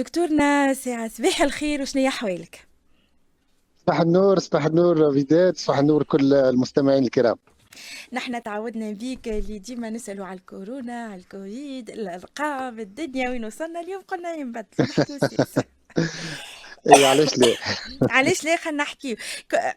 دكتورنا ساعة صباح الخير وشنو أحوالك؟ صباح النور صباح النور فيدات صباح النور كل المستمعين الكرام. نحن تعودنا بيك اللي ديما نسألوا على الكورونا على الكوفيد الأرقام الدنيا وين وصلنا؟ اليوم قلنا ينبدلوا اي علاش لا علاش لا خلينا نحكي؟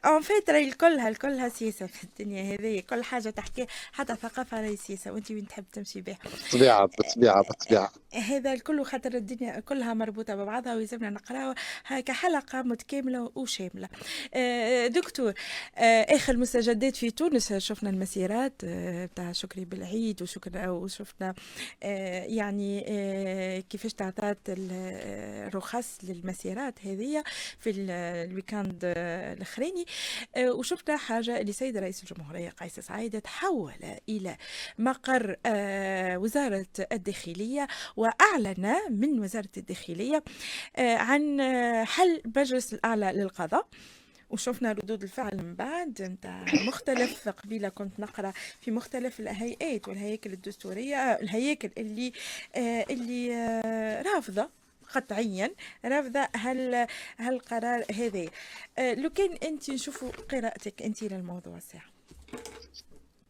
en fait راهي الكلها الكلها سياسه في الدنيا هذه كل حاجة تحكي حتى ثقافه راهي سياسة. وانت وين تحب تمشي بها؟ بالطبيعه بالطبيعه بالطبيعه هذا الكل خاطر الدنيا كلها مربوطة ببعضها ويلزمنا نقراها كحلقه متكاملة وشاملة. آه، دكتور آه، آخر مستجدات في تونس شفنا المسيرات بتاع آه، شكري بالعيد وشكرا وشفنا يعني كيفاش تعطات الرخص للمسيرات هذه. في ال weekend الأخراني. آه، وشفنا حاجة اللي سيد رئيس الجمهورية قيس سعيد تحول إلى مقر آه، وزارة الداخلية وأعلن من وزارة الداخلية آه، عن حل مجلس الأعلى للقضاء. وشفنا ردود الفعل من بعد أنت مختلف قبيلة كنت نقرأ في مختلف الهيئات والهياكل الدستورية الهياكل اللي اللي رافضة. قطعيا. رافضة هل هالقرار هذا آه، لو كان أنت نشوفوا قراءتك أنت للموضوع ساعة.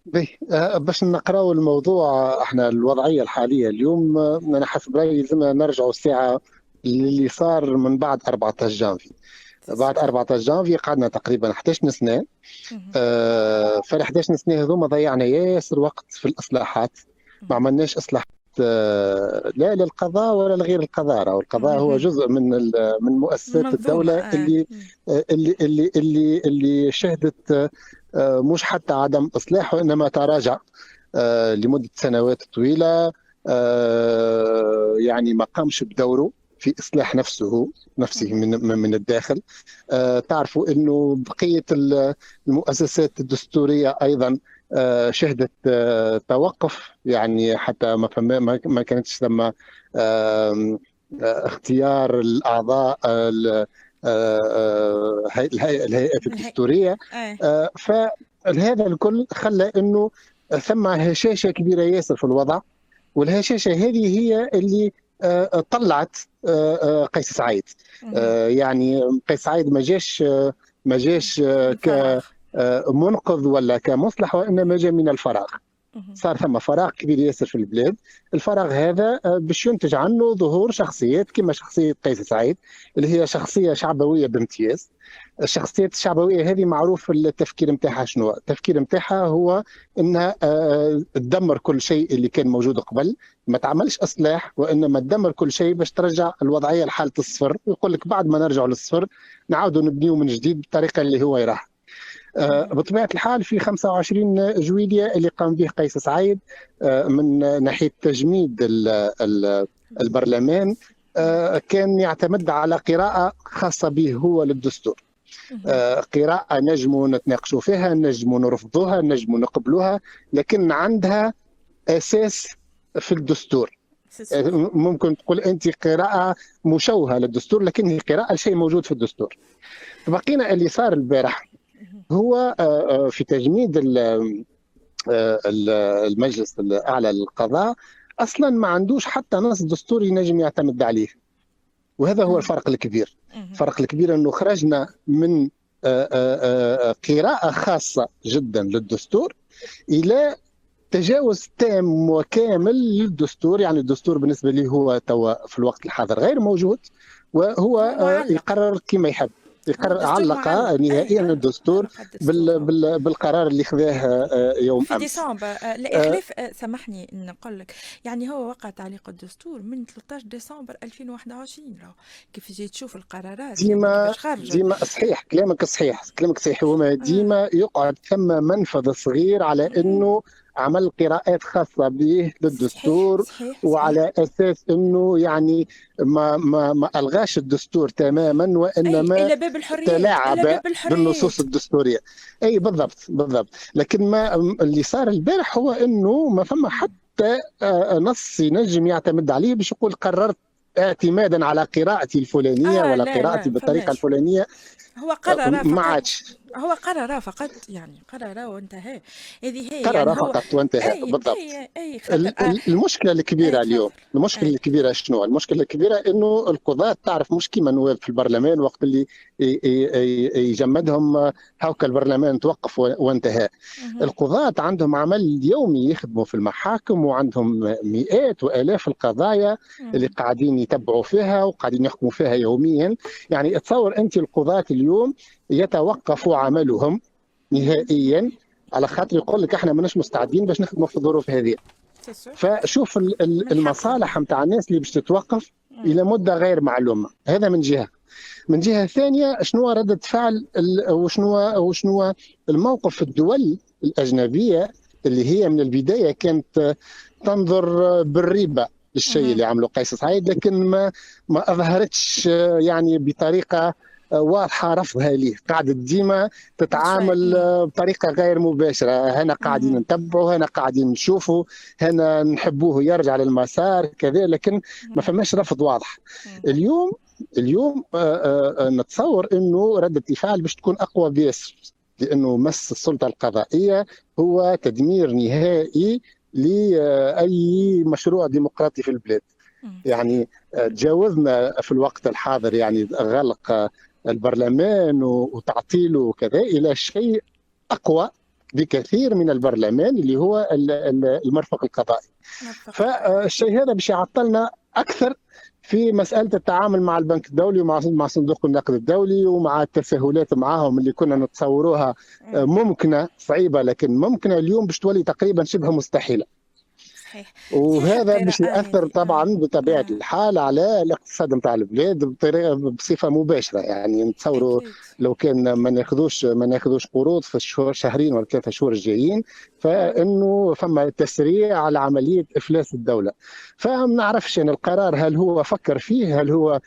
بي آه، باش نقراو الموضوع إحنا الوضعية الحالية اليوم آه، أنا حسب رأيي لازمنا نرجعوا الساعة اللي صار من بعد 14 جانفي. بعد 14 جانفي قعدنا تقريبا 11 سنة. آه في 11 سنة هذوما ضيعنا ياسر وقت في الإصلاحات. ما عملناش إصلاح آه، لا للقضاء ولا لغير القضاء. أو القضاء هو جزء من من مؤسسات الدولة آه. اللي اللي اللي اللي اللي شهدت آه، مش حتى عدم إصلاحه إنما تراجع لمدة سنوات طويلة يعني ما قامش بدوره في إصلاح نفسه نفسه من من الداخل. تعرفوا إنه بقية المؤسسات الدستورية أيضا آه، شهدت آه، توقف يعني حتى ما ما كانتش تم آه، اختيار الأعضاء الهيئات الدستورية. فهذا الكل خلى إنه ثم هشاشة كبيرة ياسر في الوضع والهشاشة هذه هي اللي طلعت قيس سعيد. يعني قيس سعيد ما جاش ما جاش ك آه، منقذ ولا كمصلح وإنما جاء من الفراغ. صار ثم فراغ كبير ياسر في البلاد. الفراغ هذا آه، باش ينتج عنه ظهور شخصيات كما شخصية قيس سعيد اللي هي شخصية شعبوية بامتياز. الشخصيات الشعبوية هذه معروف التفكير نتاعها شنو؟ التفكير نتاعها هو إنها آه، تدمر كل شيء اللي كان موجود قبل. ما تعملش اصلاح وإنما تدمر كل شيء باش ترجع الوضعية لحالة الصفر. ويقول لك بعد ما نرجعوا للصفر نعاودوا نبنيو من جديد بالطريقة اللي هو يراها آه، بطبيعة الحال في 25 جويلية اللي قام به قيس سعيد آه، من ناحية تجميد البرلمان آه، كان يعتمد على قراءة خاصة به هو للدستور. قراءة نجم نتناقشوا فيها نجم نرفضوها نجم نقبلوها لكن عندها أساس في الدستور. ممكن تقول أنت قراءة مشوهة للدستور لكن هي قراءة شيء موجود في الدستور. بقينا اللي صار البارح. هو آه، آه، في تجميد آه، المجلس الأعلى للقضاء أصلا ما عندوش حتى نص دستوري نجم يعتمد عليه. وهذا هو الفرق الكبير. الفرق الكبير أنه خرجنا من قراءة خاصة جدا للدستور إلى تجاوز تام وكامل للدستور. يعني الدستور بالنسبة لي هو توا في الوقت الحاضر غير موجود وهو يقرر كما يحب. يقرر علق نهائيا الدستور بال بال بالقرار اللي خذاه آه، يوم في ديسمبر آه، لاخلاف آه سامحني نقول لك. يعني هو وقع تعليق الدستور من 13 ديسمبر 2021 راهو. كيف جيت تشوف القرارات ديما ديما صحيح كلامك صحيح كلامك صحيح. هو ديما يقعد ثم منفذ صغير على إنه عمل قراءات خاصة به للدستور صحيح صحيح وعلى أساس أنه يعني ما, ما, ما ألغاش الدستور تماما وإنما باب الحرية تلاعب بالنصوص الدستورية. أي بالضبط بالضبط. لكن ما اللي صار البارح هو أنه ما فما حتى آه، نص ينجم يعتمد عليه باش يقول قررت اعتمادا على قراءتي الفلانية آه ولا قراءتي بالطريقة الفلانية. هو قرر ما عادش. هو قرر فقط يعني قرر وانتهى. هذه هي قرر يعني فقط وانتهى أي بالضبط. آه، ال- المشكلة الكبيرة أي اليوم المشكلة أي. الكبيرة شنو؟ المشكلة الكبيرة إنه القضاة تعرف مش كيما نواب في البرلمان وقت اللي يجمدهم هاوكا البرلمان توقف وانتهى. القضاة عندهم عمل يومي يخدموا في المحاكم وعندهم مئات وآلاف القضايا اللي. قاعدين يتبعوا فيها وقاعدين يحكموا فيها يوميا. يعني تصور أنت القضاة اليوم يتوقفوا عملهم نهائيا على خاطر يقول لك إحنا ماناش مستعدين باش نخدموا في الظروف هذه. فشوف المصالح نتاع الناس اللي باش تتوقف. إلى مدة غير معلومة هذا من جهة من جهة ثانية شنو ردة فعل وشنو وشنو الموقف الدول الأجنبية اللي هي من البداية كانت تنظر بالريبة للشيء. اللي عمله قيس سعيد لكن ما ما أظهرتش يعني بطريقة واضحة رفضها ليه قاعدة ديما تتعامل. بطريقة غير مباشرة هنا قاعدين. نتبعوا هنا قاعدين نشوفوا هنا نحبوه يرجع للمسار كذا لكن ما. فماش رفض واضح. اليوم اليوم آه، آه، آه، نتصور إنه رده الفعل باش تكون أقوى بياسر لأنه مس السلطة القضائية هو تدمير نهائي لأي مشروع ديمقراطي في البلاد. يعني تجاوزنا في الوقت الحاضر يعني غلق البرلمان وتعطيله وكذا إلى شيء أقوى بكثير من البرلمان اللي هو ال- ال- المرفق القضائي. فالشيء هذا باش يعطلنا أكثر في مسألة التعامل مع البنك الدولي ومع مع صندوق النقد الدولي ومع التساهلات معهم اللي كنا نتصوروها مم. ممكنة صعيبة لكن ممكنة اليوم باش تولي تقريبا شبه مستحيلة صحيح وهذا باش. يأثر طبعا بطبيعة مم. الحال على الاقتصاد نتاع البلاد بطريقه بصفة مباشرة يعني نتصوروا. لو كان ما ناخذوش ما ناخذوش قروض في الشهور شهرين ولا ثلاثة شهور الجايين فإنه فما تسريع على عملية إفلاس الدولة فما نعرفش يعني القرار هل هو فكر فيه هل هو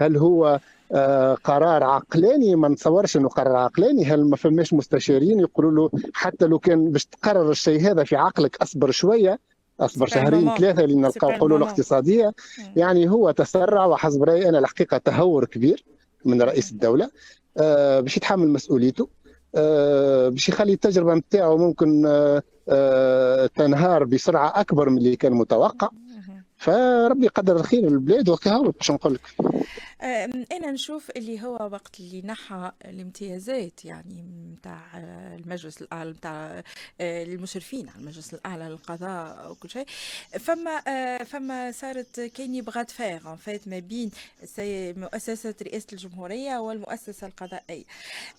هل هو آه، قرار عقلاني ما نتصورش إنه قرار عقلاني هل ما فماش مستشارين يقولوا له حتى لو كان باش تقرر الشيء هذا في عقلك أصبر شوية اصبر شهرين. ثلاثة لنلقاو حلول. اقتصاديه. يعني هو تسرع وحسب رأيي أنا الحقيقة تهور كبير من رئيس الدولة آه، باش يتحمل مسؤوليته آه، باش يخلي التجربة نتاعو ممكن آه، تنهار بسرعة أكبر من اللي كان متوقع. فربي يقدر الخير للبلاد وكهو باش نقول لك إنا نشوف اللي هو وقت اللي نحى الامتيازات يعني نتاع المجلس الأعلى نتاع المشرفين على المجلس الأعلى للقضاء وكل شيء. فما آه، فما صارت يبغى تفاغ ان فات ما بين مؤسسة رئاسة الجمهورية والمؤسسة القضائية.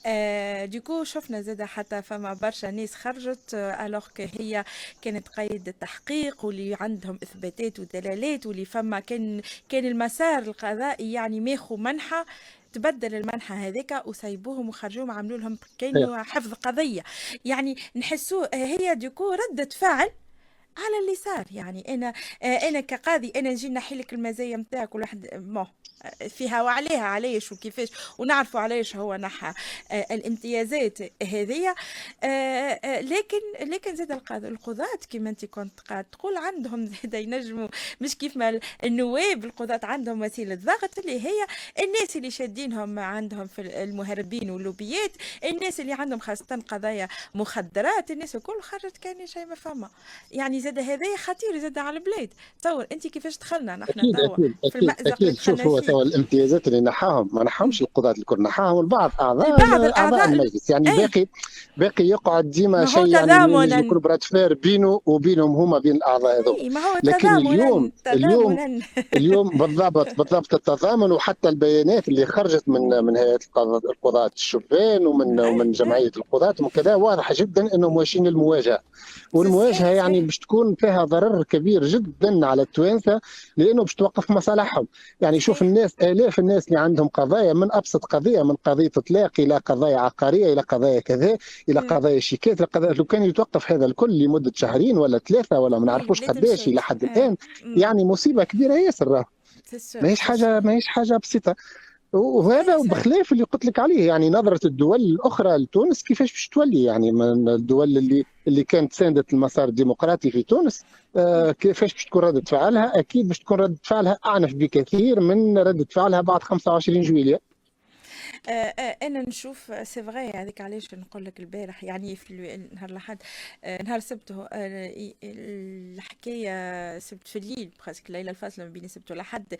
آه، ديكو شفنا زاد حتى فما برشا ناس خرجت الوغ هي كانت قيد التحقيق واللي عندهم إثباتات ودلالات واللي فما كان كان المسار القضائي يعني ماخو منحى تبدل المنحى هذاك وسيبوهم وخرجوهم عملوا لهم كانوا حفظ قضية. يعني نحسوا هي ديكو ردة فعل على اللي صار يعني أنا آه، أنا كقاضي أنا نجي نحي لك المزايا نتاعك كل واحد فيها وعليها علاش وكيفاش؟ ونعرفوا علاش هو نحى آه، الامتيازات هذه آه، لكن لكن زاد القضاة كما أنت كنت قاعد تقول عندهم زاد ينجموا مش كيف ما النواب القضاة عندهم وسيلة ضغط اللي هي الناس اللي شادينهم عندهم في المهربين واللوبيات الناس اللي عندهم خاصة قضايا مخدرات الناس الكل خرجت كان شيء ما فما. يعني زاد هذا خطير زاد على البلاد. تصور انت كيفاش دخلنا؟ نحن أكيد أكيد في أكيد أكيد. شوف هو توا الامتيازات اللي نحاهم ما نحاهمش القضاة الكل نحاهم البعض أعضاء البعض اعضاء. المجلس. يعني أي. باقي باقي يقعد ما ديما شيء يعني يكون براد فير بينه وبينهم هما بين الأعضاء ما هو لكن اليوم- اليوم اليوم بالضبط بالضبط التضامن وحتى البيانات اللي خرجت من من هيئة القضاة- الشبان ومن ومن. جمعية القضاة ومن كذا واضح جدا إنهم ماشيين للمواجهة. والمواجهه يعني. باش تكون فيها ضرر كبير جدا على التوانسة لأنه باش توقف مصالحهم يعني شوف. الناس آلاف الناس اللي عندهم قضايا من أبسط قضية من قضية إطلاق إلى قضايا عقارية إلى قضايا كذا إلى. قضايا شيكات إلى قضايا لو كان يتوقف هذا الكل لمدة شهرين ولا ثلاثة ولا ما نعرفوش قداش. إلى حد آه. الآن. يعني مصيبة كبيرة ياسر ماهيش حاجة. ماهيش حاجة بسيطة وهذا صحيح. بخلاف اللي قلت لك عليه يعني نظرة الدول الأخرى لتونس كيفاش باش تولي يعني من الدول اللي اللي كانت ساندت المسار الديمقراطي في تونس آه كيفاش باش تكون ردة فعلها أكيد باش تكون ردة فعلها أعنف بكثير من ردة فعلها بعد 25 جويلية أنا نشوف سي فغي هذيك علاش نقول لك البارح يعني في نهار الأحد نهار السبت الحكاية سبت في الليل براسك الليلة الفاصله ما بين السبت والاحد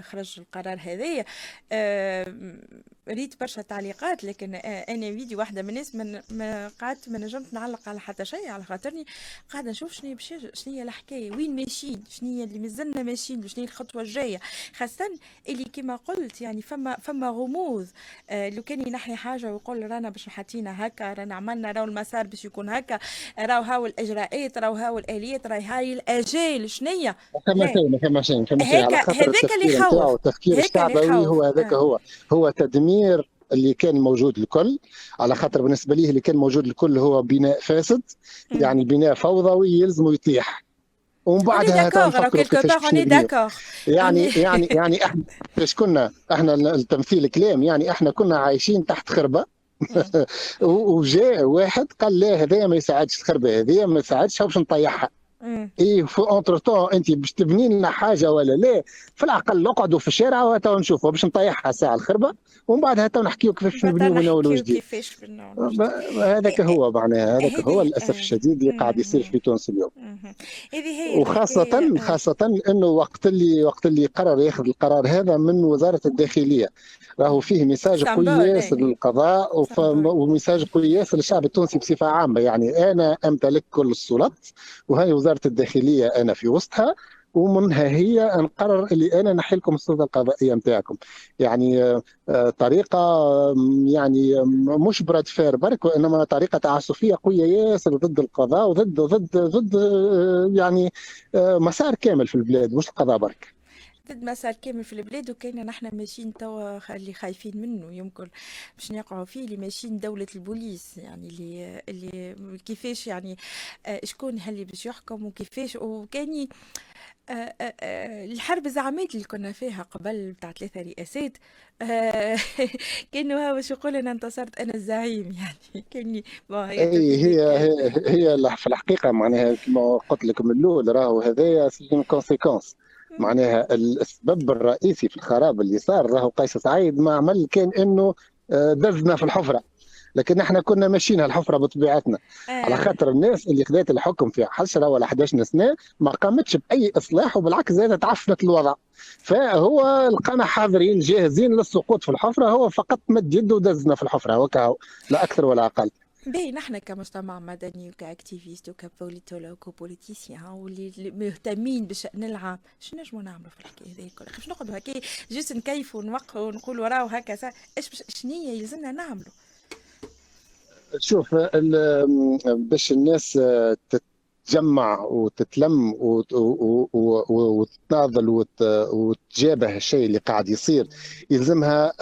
خرج القرار هذايا. ريت برشا تعليقات لكن أنا فيديو واحدة من الناس من ما قعدت ما نجمت نعلق على حتى شيء على خاطرني قاعدة نشوف شنو شنو هي الحكاية وين ماشيين شنو هي اللي مازلنا ماشيين شنو هي الخطوة الجاية. خاصة اللي كما قلت يعني فما فما غموض آه لو كان ينحي حاجة ويقول رانا باش حاطينا هكا رانا عملنا راهو المسار باش يكون هكا راهو هاو الإجراءات راهو هاو الآليات راهي هاي الاجال شنية؟ ما فما شيء ما فما شيء هذاك اللي يخوف التفكير الشعبوي هو هذاك آه. هو هو تدمير اللي كان موجود الكل على خاطر بالنسبة ليه اللي كان موجود الكل هو بناء فاسد يعني بناء فوضوي يلزم يطيح ومن بعدها نفكروا كيفاش يعني يعني يعني إحنا إيش كنا إحنا التمثيل كلام يعني إحنا كنا عايشين تحت خربة. وجاء واحد قال لا هذايا ما يساعدش الخربه هذه ما يساعدش باش نطيحها. اي في entre-temps أنت باش تبني لنا حاجة ولا لا في العقل نقعدوا في الشارع وتو نشوفوا باش نطيحها ساعة الخربة ومن بعد تو نحكيو كيفاش نبنيو من اول وجديد هذاك هو معناها هذاك هو للأسف الشديد اللي قاعد يصير في تونس اليوم. وخاصة خاصة إنه وقت اللي وقت اللي قرر ياخذ القرار هذا من وزارة الداخلية. راهو فيه message قوي ياسر للقضاء و message قوي ياسر للشعب التونسي بصفة عامة. يعني أنا أمتلك كل السلط وهي وزارة الداخلية أنا في وسطها ومنها هي نقرر اللي أنا نحي لكم السلطه القضائية نتاعكم يعني آه، طريقة يعني مش براد فير برك وانما طريقة تعسفية قوية ياسر ضد القضاء وضد ضد ضد آه، يعني آه، مسار كامل في البلاد مش القضاء برك. ضد مسار كامل في البلاد وكان نحن ماشيين توا اللي خايفين منه يمكن باش نقعوا فيه اللي ماشيين دولة البوليس يعني اللي اللي كيفاش يعني شكون اللي باش يحكم وكيفاش. وكاني آه، آه، آه، الحرب الزعامات اللي كنا فيها قبل بتاع ثلاثة رئاسات كانوا هو شو يقول أنا انتصرت أنا الزعيم يعني كاني هي هي هي, هي في الحقيقة معناها كما قلت لك من الأول راهو هذايا ses conséquences معناها السبب الرئيسي في الخراب اللي صار راهو قيس سعيد ما عمل كان انه دزنا في الحفرة. لكن إحنا كنا ماشيين الحفره بطبيعتنا. آه. على خاطر الناس اللي خذت الحكم في 10 ولا 11 سنة ما قامتش بأي إصلاح وبالعكس زادت تعفنت الوضع. فهو لقانا حاضرين جاهزين للسقوط في الحفرة هو فقط مد يده ودزنا في الحفرة وكاو لا أكثر ولا أقل. باهي نحن كمجتمع مدني وك activiste وك politologue وك politicien واللي مهتمين بالشان العام شنو نجموا نعملوا في الحكاية هذه الكل؟ باش نقعدوا هكا juste نكيفوا ونوقفوا ونقولوا راهو هكا إيش شنو يلزمنا نعملوا شوف باش الناس تتجمع وتتلم وتتناضل وتجابه الشيء اللي قاعد يصير يلزمها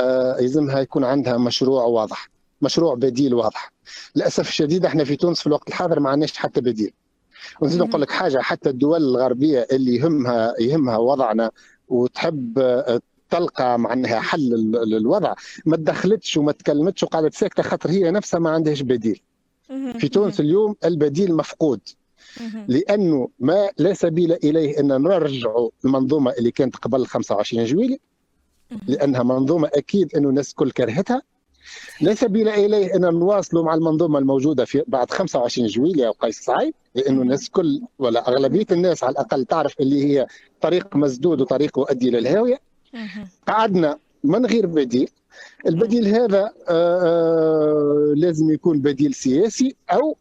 يلزمها يكون عندها مشروع واضح مشروع بديل واضح. للأسف الشديد إحنا في تونس في الوقت الحاضر ما عندناش حتى بديل. ونزيد نقول لك حاجة حتى الدول الغربية اللي يهمها يهمها وضعنا وتحب تلقى معناها حل للوضع ما تدخلتش وما تكلمتش وقعدت ساكتة خاطر هي نفسها ما عندهاش بديل. في تونس اليوم البديل مفقود. لأنه ما لا سبيل إليه إن نرجعوا المنظومة اللي كانت قبل 25 جويلي لأنها منظومة أكيد إنه الناس الكل كرهتها. لا سبيل إليه إن نواصلوا مع المنظومة الموجودة في بعد 25 جويلية أو قيس سعيد لأنه الناس الكل ولا أغلبية الناس على الأقل تعرف اللي هي طريق مسدود وطريق يؤدي للهاويه قعدنا من غير بديل. البديل هذا آه، آه، لازم يكون بديل سياسي أو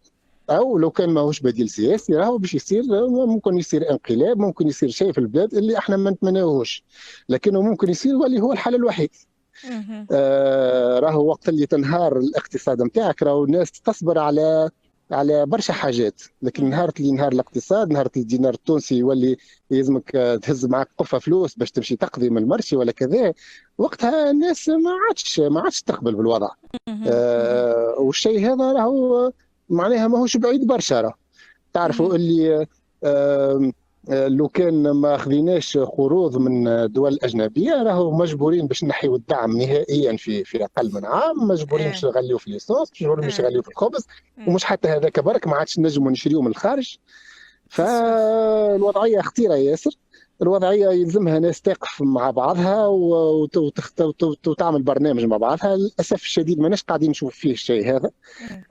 أو لو كان ماهوش بديل سياسي راهو باش يصير ممكن يصير انقلاب ممكن يصير شيء في البلاد اللي إحنا ما نتمناوهوش. لكنه ممكن يصير واللي هو الحل الوحيد. آه راهو وقت اللي تنهار الاقتصاد نتاعك راهو الناس تصبر على على برشا حاجات. لكن نهار اللي نهار الاقتصاد نهار الدينار التونسي يولي يلزمك تهز معك قفه فلوس باش تمشي تقضي من المرشي ولا كذا وقتها الناس ما عادش ما عادش تقبل بالوضع. آه والشيء هذا راهو معناها ماهوش بعيد برشا تعرفوا اللي آه آه، لو كان ما خذيناش قروض من دول اجنبيه راهو مجبورين باش نحيو الدعم نهائيا في في أقل من عام مجبورين باش إيه. نغليو في ليسونس مجبورين باش نغليو في الخبز إيه. ومش حتى هذاك برك ما عادش نجموا نشريو من الخارج فالوضعية خطيرة ياسر الوضعية يلزمها ناس تقف مع بعضها وتعمل برنامج مع بعضها. للأسف الشديد ماناش قاعدين نشوف فيه الشيء هذا.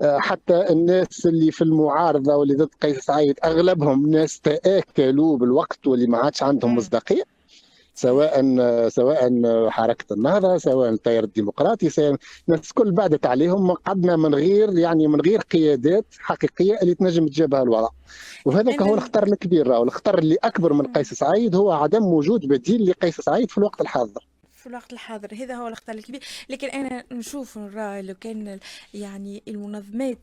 آه، حتى الناس اللي في المعارضة واللي ضد قيس سعيد أغلبهم ناس تآكلوا بالوقت واللي ما عادش عندهم مصداقية. سواء سواء حركة النهضة سواء التيار الديمقراطي سواء الناس الكل بعدت عليهم قعدنا من غير يعني من غير قيادات حقيقية اللي تنجم تجابها الوضع وهذا هو الخطر الكبير والخطر اللي أكبر من قيس سعيد هو عدم وجود بديل لقيس سعيد في الوقت الحاضر. في الوقت الحاضر هذا هو الاخطار الكبير لكن أنا نشوف نرى لو كان يعني المنظمات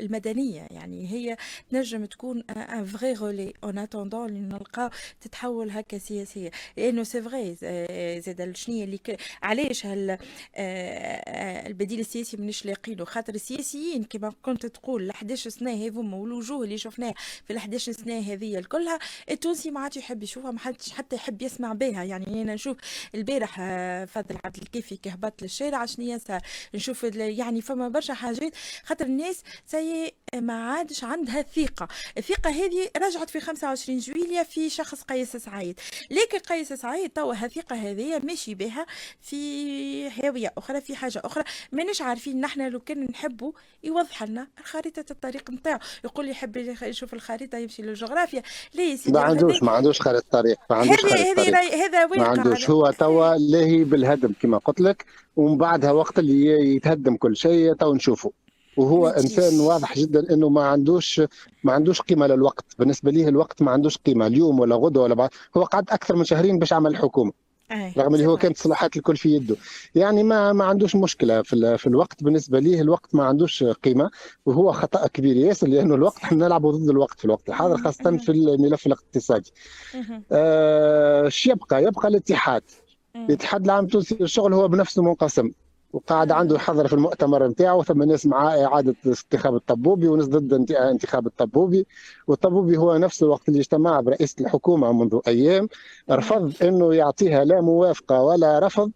المدنية يعني هي تنجم تكون un vrai relais en attendant نلقاو تتحول هكا سياسية. لأنه c'est vrai زاد الشنيه اللي علاش هال البديل السياسي مانيش لاقينه خاطر السياسيين كما كنت تقول ال 11 سنه هذوما والوجوه اللي شفناها في ال 11 سنه هذه كلها التونسي ما عادش يحب يشوفها ما حدش حتى يحب يسمع بها. يعني أنا نشوف البارح آه، فضل عبد الكافي كهبط للشارع شنو صار نشوف يعني فما برشا حاجات خاطر الناس سي ما عادش عندها ثقة. الثقة هذه رجعت في 25 جويليا في شخص قيس سعيد. لكن قيس سعيد توا الثقه هذه ماشي بها في هاويه أخرى في حاجة أخرى. ماناش عارفين نحن لو كان نحبوا يوضح لنا خريطه الطريق نتاعو. يقول لي يحب يشوف الخريطة يمشي للجغرافيا. ليه ما عندوش ما عندوش خريطة طريق ما عندوش خريطة طريق. هذا واقع عندوش هو توا لاهي بالهدم كما قلت لك ومن بعدها وقت اللي يتهدم كل شيء تو نشوفه. وهو إنسان واضح جدا إنه ما عندوش ما عندوش قيمة للوقت. بالنسبة ليه الوقت ما عندوش قيمة اليوم ولا غدوة ولا بعد. هو قعد أكثر من شهرين باش عمل الحكومة رغم اللي هو كانت الصلاحات الكل في يده. يعني ما ما عندوش مشكلة في, في الوقت. بالنسبة ليه الوقت ما عندوش قيمة؟ وهو خطأ كبير. ياسر لأنه الوقت إحنا نلعب ضد الوقت في الوقت الحاضر خاصة في الملف الاقتصادي. آه يبقى يبقى الاتحاد. الاتحاد العام التونسي للشغل هو بنفسه منقسم. وقاعد عنده يحضر في المؤتمر نتاعو ثم ناس معاه إعادة انتخاب الطبوبي وناس ضد انتخاب الطبوبي. والطبوبي هو نفسه الوقت اللي اجتمع برئيسه الحكومة منذ أيام رفض إنه يعطيها لا موافقة ولا رفض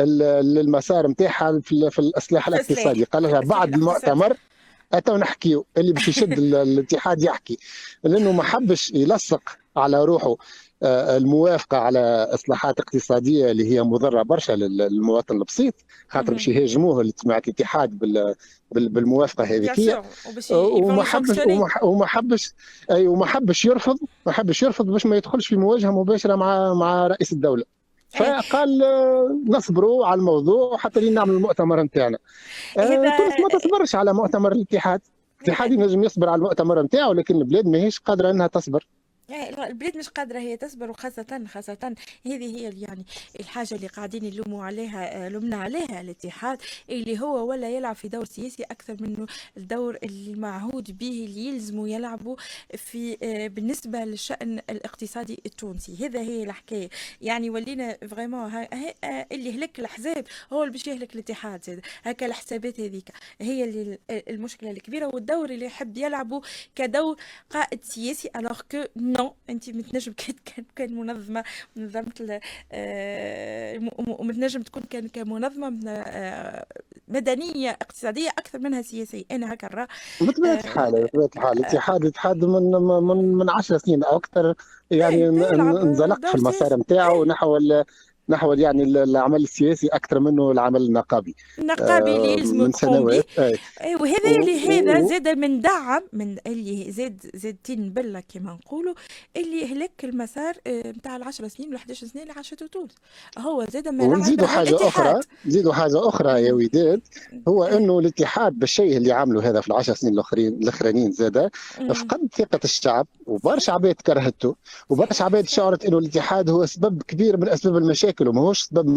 للمسار نتاعها في, في الإصلاح الاقتصادي. قال لها بعد المؤتمر اتوا نحكيو اللي باش يشد الاتحاد يحكي. لأنه ما حبش يلصق على روحه. آه، الموافقة على إصلاحات اقتصادية اللي هي مضرة برشا للمواطن البسيط خاطر باش يهاجموه جماعة الاتحاد بالموافقة هذه وما حبش وما حبش أي وما حبش يرفض ما حبش يرفض باش ما يدخلش في مواجهة مباشرة مع مع رئيس الدولة. فقال آه، نصبروا على الموضوع حتى لين نعمل المؤتمر نتاعنا. آه، تونس ما تصبرش على مؤتمر الاتحاد. الاتحاد ينجم يصبر على المؤتمر نتاعو لكن البلاد ماهيش قادرة إنها تصبر. إيه، البلاد مش قادرة هي تصبر وخاصة خاصة هذه هي يعني الحاجة اللي قاعدين يلوموا عليها لومنا عليها الاتحاد اللي هو ولا يلعب في دور سياسي أكثر منه الدور اللي معهود به اللي يلزموا يلعبوا في آه، بالنسبة للشأن الاقتصادي التونسي. هذا هي الحكاية. يعني ولينا vraiment آه، اللي هلك الأحزاب هو اللي باش يهلك الاتحاد زاد هكا الحسابات هذيك هي اللي المشكلة الكبيرة والدور اللي يحب يلعبه كدور قائد سياسي alors que نو انت متنجم كان كان منظمة منظمة ومتنجم تكون كان كمنظمة آه، مدنية اقتصادية أكثر منها سياسية. أنا هكا نرى. بطبيعة آه، الحال بطبيعة الحال. الاتحاد الاتحاد من من من 10 سنين أو أكثر يعني إيه، انزلق في المسار نتاعو نحو نحو يعني العمل السياسي أكثر منه العمل النقابي. النقابي اللي يلزم من سنوات. وهذا اللي هذا زاد من دعم من اللي زاد زاد تين بلة كما نقولوا اللي هلك المسار نتاع ال 10 سنين ولا 11 سنه اللي عاشته تونس. هو زاد من ونزيدوا حاجة أخرى نزيدوا حاجة أخرى يا وداد هو إنه الاتحاد بالشيء اللي عمله هذا في العشر سنين الاخرين الأخرانيين زاد فقد ثقة الشعب وبرشا عباد كرهته وبرشا عباد شعرت إنه الاتحاد هو سبب كبير من أسباب المشاكل. مشاكل وماهوش سبب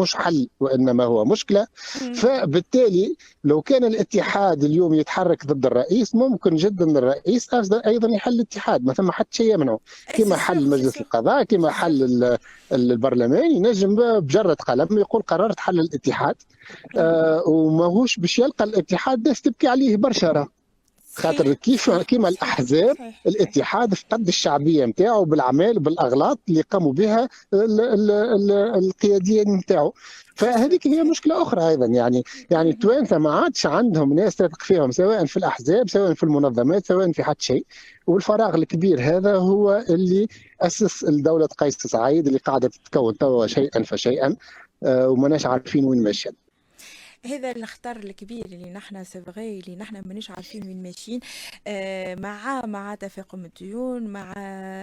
مش حل وإنما هو مشكلة. فبالتالي لو كان الاتحاد اليوم يتحرك ضد الرئيس ممكن جدا الرئيس أيضا يحل الاتحاد ما ثم حتى شيء يمنعه كما حل مجلس القضاء كما حل البرلمان ينجم بجره قلم يقول قررت حل الاتحاد. آه وماهوش باش يلقى الاتحاد ناس تبكي عليه برشا خاطر كيف كيما الأحزاب الاتحاد فقد الشعبية نتاعو بالأعمال بالاغلاط اللي قاموا بها القياديه نتاعو فهذيك هي مشكلة أخرى أيضا. يعني يعني التوانسه ما عادش عندهم ناس تثق فيهم سواء في الأحزاب سواء في المنظمات سواء في حتى شيء. والفراغ الكبير هذا هو اللي أسس الدولة قيس سعيد اللي قاعدة تتكون توا شيئا فشيئا آه، وماناش عارفين وين ماشية. هذا الخطر الكبير اللي نحن c'est vrai اللي نحن مانيش عارفين وين ماشيين. آه، مع مع تفاقم الديون مع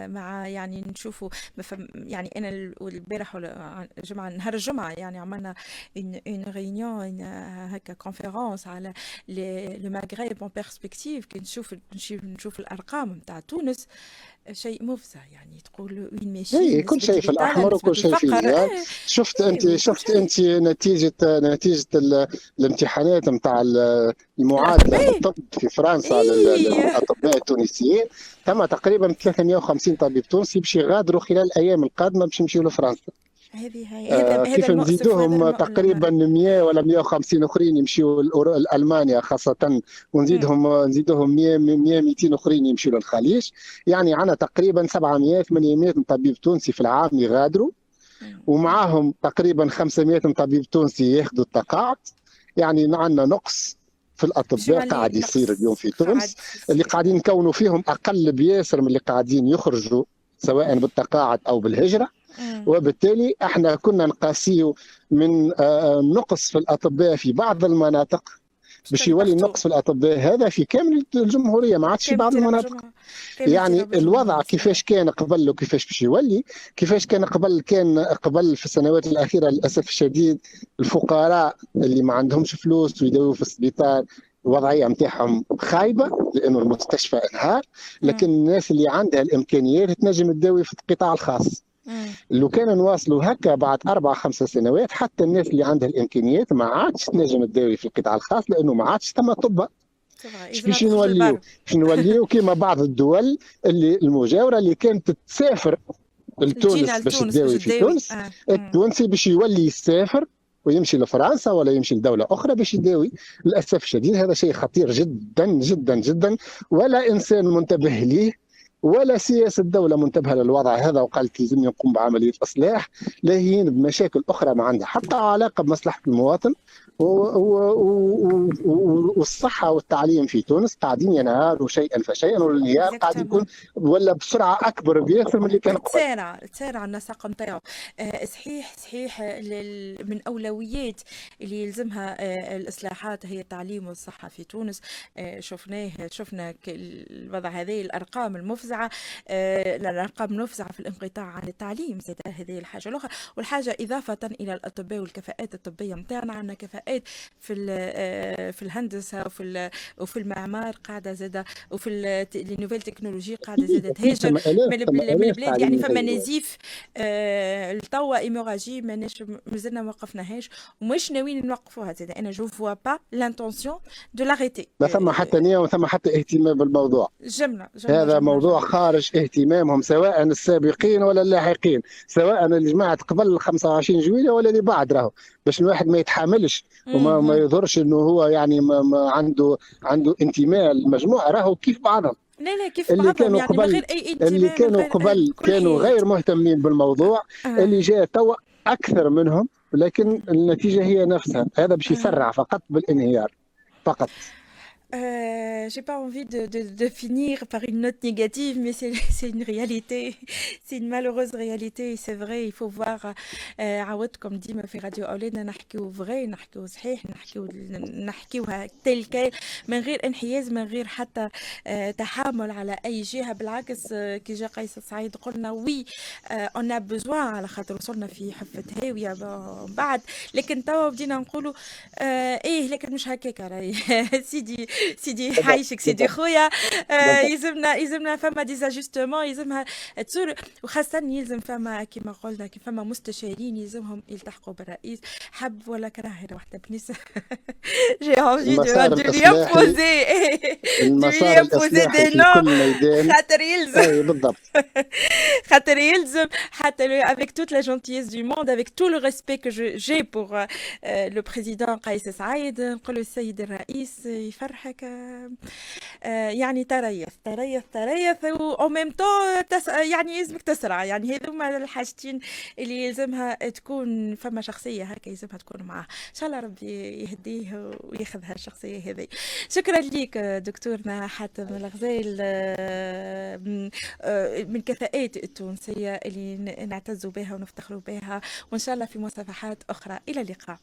مع يعني نشوفوا يعني أنا البارح الجمعه نهار الجمعة يعني عملنا une réunion هكا conférence على le Maghreb en perspective كي نشوف نشوف الأرقام نتاع تونس. شيء مفزع يعني تقول وين ماشي اي كل شيء في الأحمر وكل شيء في الابيض شفت انت شفت أنت نتيجه نتيجة الامتحانات نتاع المعادلة الطب في فرنسا للأطباء التونسيين. ثم تقريبا 350 طبيب تونسي باش يغادروا خلال الأيام القادمة باش يمشيوا لفرنسا. هذه هي آه كيف نزيدوهم تقريبا 100 ولا 150 أخرين يمشيوا لالمانيا خاصة ونزيدهم نزيدوهم 100 100 200 أخرين يمشيوا للخليج. يعني عندنا تقريبا 700 800 طبيب تونسي في العام يغادروا ومعاهم تقريبا 500 طبيب تونسي ياخذوا التقاعد. يعني عندنا نقص في الأطباء قاعد يصير اليوم في تونس. اللي قاعدين نكونوا فيهم أقل بياسر من اللي قاعدين يخرجوا سواء بالتقاعد أو بالهجرة. وبالتالي إحنا كنا نقاسيه من آه، آه، نقص في الأطباء في بعض المناطق باش يولي النقص في الأطباء. هذا في كامل الجمهورية ما عادش في بعض المناطق. يعني الوضع كيفاش كان قبل وكيفاش باش يولي كيفاش كان قبل كان قبل في السنوات الأخيرة للأسف الشديد الفقراء اللي ما عندهمش فلوس ويداووا في السبيطار الوضعية نتاعهم خايبة لأنه المستشفى انهار لكن الناس اللي عندها الإمكانيات تنجم تداوي في القطاع الخاص. لو كان نواصلوا هكا بعد أربع خمس سنوات حتى الناس اللي عندها الإمكانيات ما عادش تنجم تداوي في القطاع الخاص لأنه ما عادش ثم طب باش نوليو؟ باش نوليو كيما بعض الدول اللي المجاورة اللي كانت تسافر لتونس باش تداوي في تونس. آه. التونسي باش يولي يسافر ويمشي لفرنسا ولا يمشي لدولة أخرى باش يداوي. للأسف الشديد هذا شيء خطير جدا جدا جدا. ولا إنسان منتبه ليه. ولا سياسة الدولة منتبهة للوضع هذا وقالت لازم نقوم بعملية إصلاح لاهين بمشاكل أخرى ما عندها حتى علاقة بمصلحة المواطن والصحة والتعليم في تونس قاعدين ينهاروا شيئا فشيئا والانهيار قاعد يكون ولا بسرعة أكبر بياسر من اللي كان قبل. تسارع تسارع النسق نتاعو صحيح صحيح من أولويات اللي يلزمها آه، الإصلاحات هي التعليم والصحة في تونس. آه، شفناه شفنا الوضع هذه الأرقام المفزعة الارقام المفزعه في الانقطاع عن التعليم زاد هذه الحاجة الأخرى. والحاجة إضافة إلى الأطباء والكفاءات الطبيه نتاعنا عندنا كفاءات في آه، في الهندسة وفي وفي المعمار قاعدة زاده وفي ال nouvelles technologies قاعدة زاده تهاجر من البلاد. يعني فما نزيف آه، توا hémorragie ماناش مازلنا ما وقفناهاش. ومش ناويين نوقفوها زاده أنا je vois pas l'intention de l'arrêter ما ثم حتى نية وما ثم حتى اهتمام بالموضوع. جملة, جملة هذا جملة موضوع خارج اهتمامهم سواء السابقين ولا اللاحقين سواء الجماعه قبل 25 جويلية ولا اللي بعد راهو. باش الواحد ما يتحاملش وما ما يظهرش إنه هو يعني ما ما عنده عنده انتماء للمجموعة راهو كيف بعضهم. لا لا كيف اللي كانوا يعني قبل اللي كانوا قبل كانوا غير مهتمين بالموضوع آه. اللي جاء توا أكثر منهم لكن النتيجة هي نفسها. هذا باش يسرع فقط بالانهيار فقط. Euh, j'ai pas envie de, de, de, finir par une note négative, mais c'est une réalité, c'est une malheureuse réalité. C'est vrai, il faut voir. عاود comme dit في راديو أولادنا نحكيو فغي نحكيو صحيح نحكيو نحكيوها تل كيل من غير انحياز من غير حتى تحامل على أي جهة بالعكس كي جا قيس سعيد قلنا وي اون ا بوزوان على خاطر وصلنا في حفة هاوية بعد لكن توا بدينا نقولوا ايه لكن مش هكاك سيدي سيدي حيشك سيدي خويا آه، يلزمنا يلزمنا فما des ajustements يلزمها تصور وخاصة يلزم فما كما قلنا كي فما مستشارين يلزمهم يلتحقوا بالرئيس حب ولا كره هنا واحدة بنسة j'ai envie de de lui imposer de lui imposer des noms خاطر يلزم بالضبط خاطر يلزم حتى avec toute la gentillesse du monde avec tout le respect que j'ai pour le président قيس سعيد نقول له السيد الرئيس يفرح هكا يعني تريث تريث تريث و ميم تس يعني يلزمك تسرع. يعني هذوما الحاجتين اللي يلزمها تكون فما شخصية هكا يلزمها تكون معاه. إن شاء الله ربي يهديه وياخذها الشخصية هذه شكرا لك دكتورنا حاتم الغزال من كفاءات التونسية اللي نعتز بها ونفتخر بها. وإن شاء الله في مصافحات أخرى. إلى اللقاء.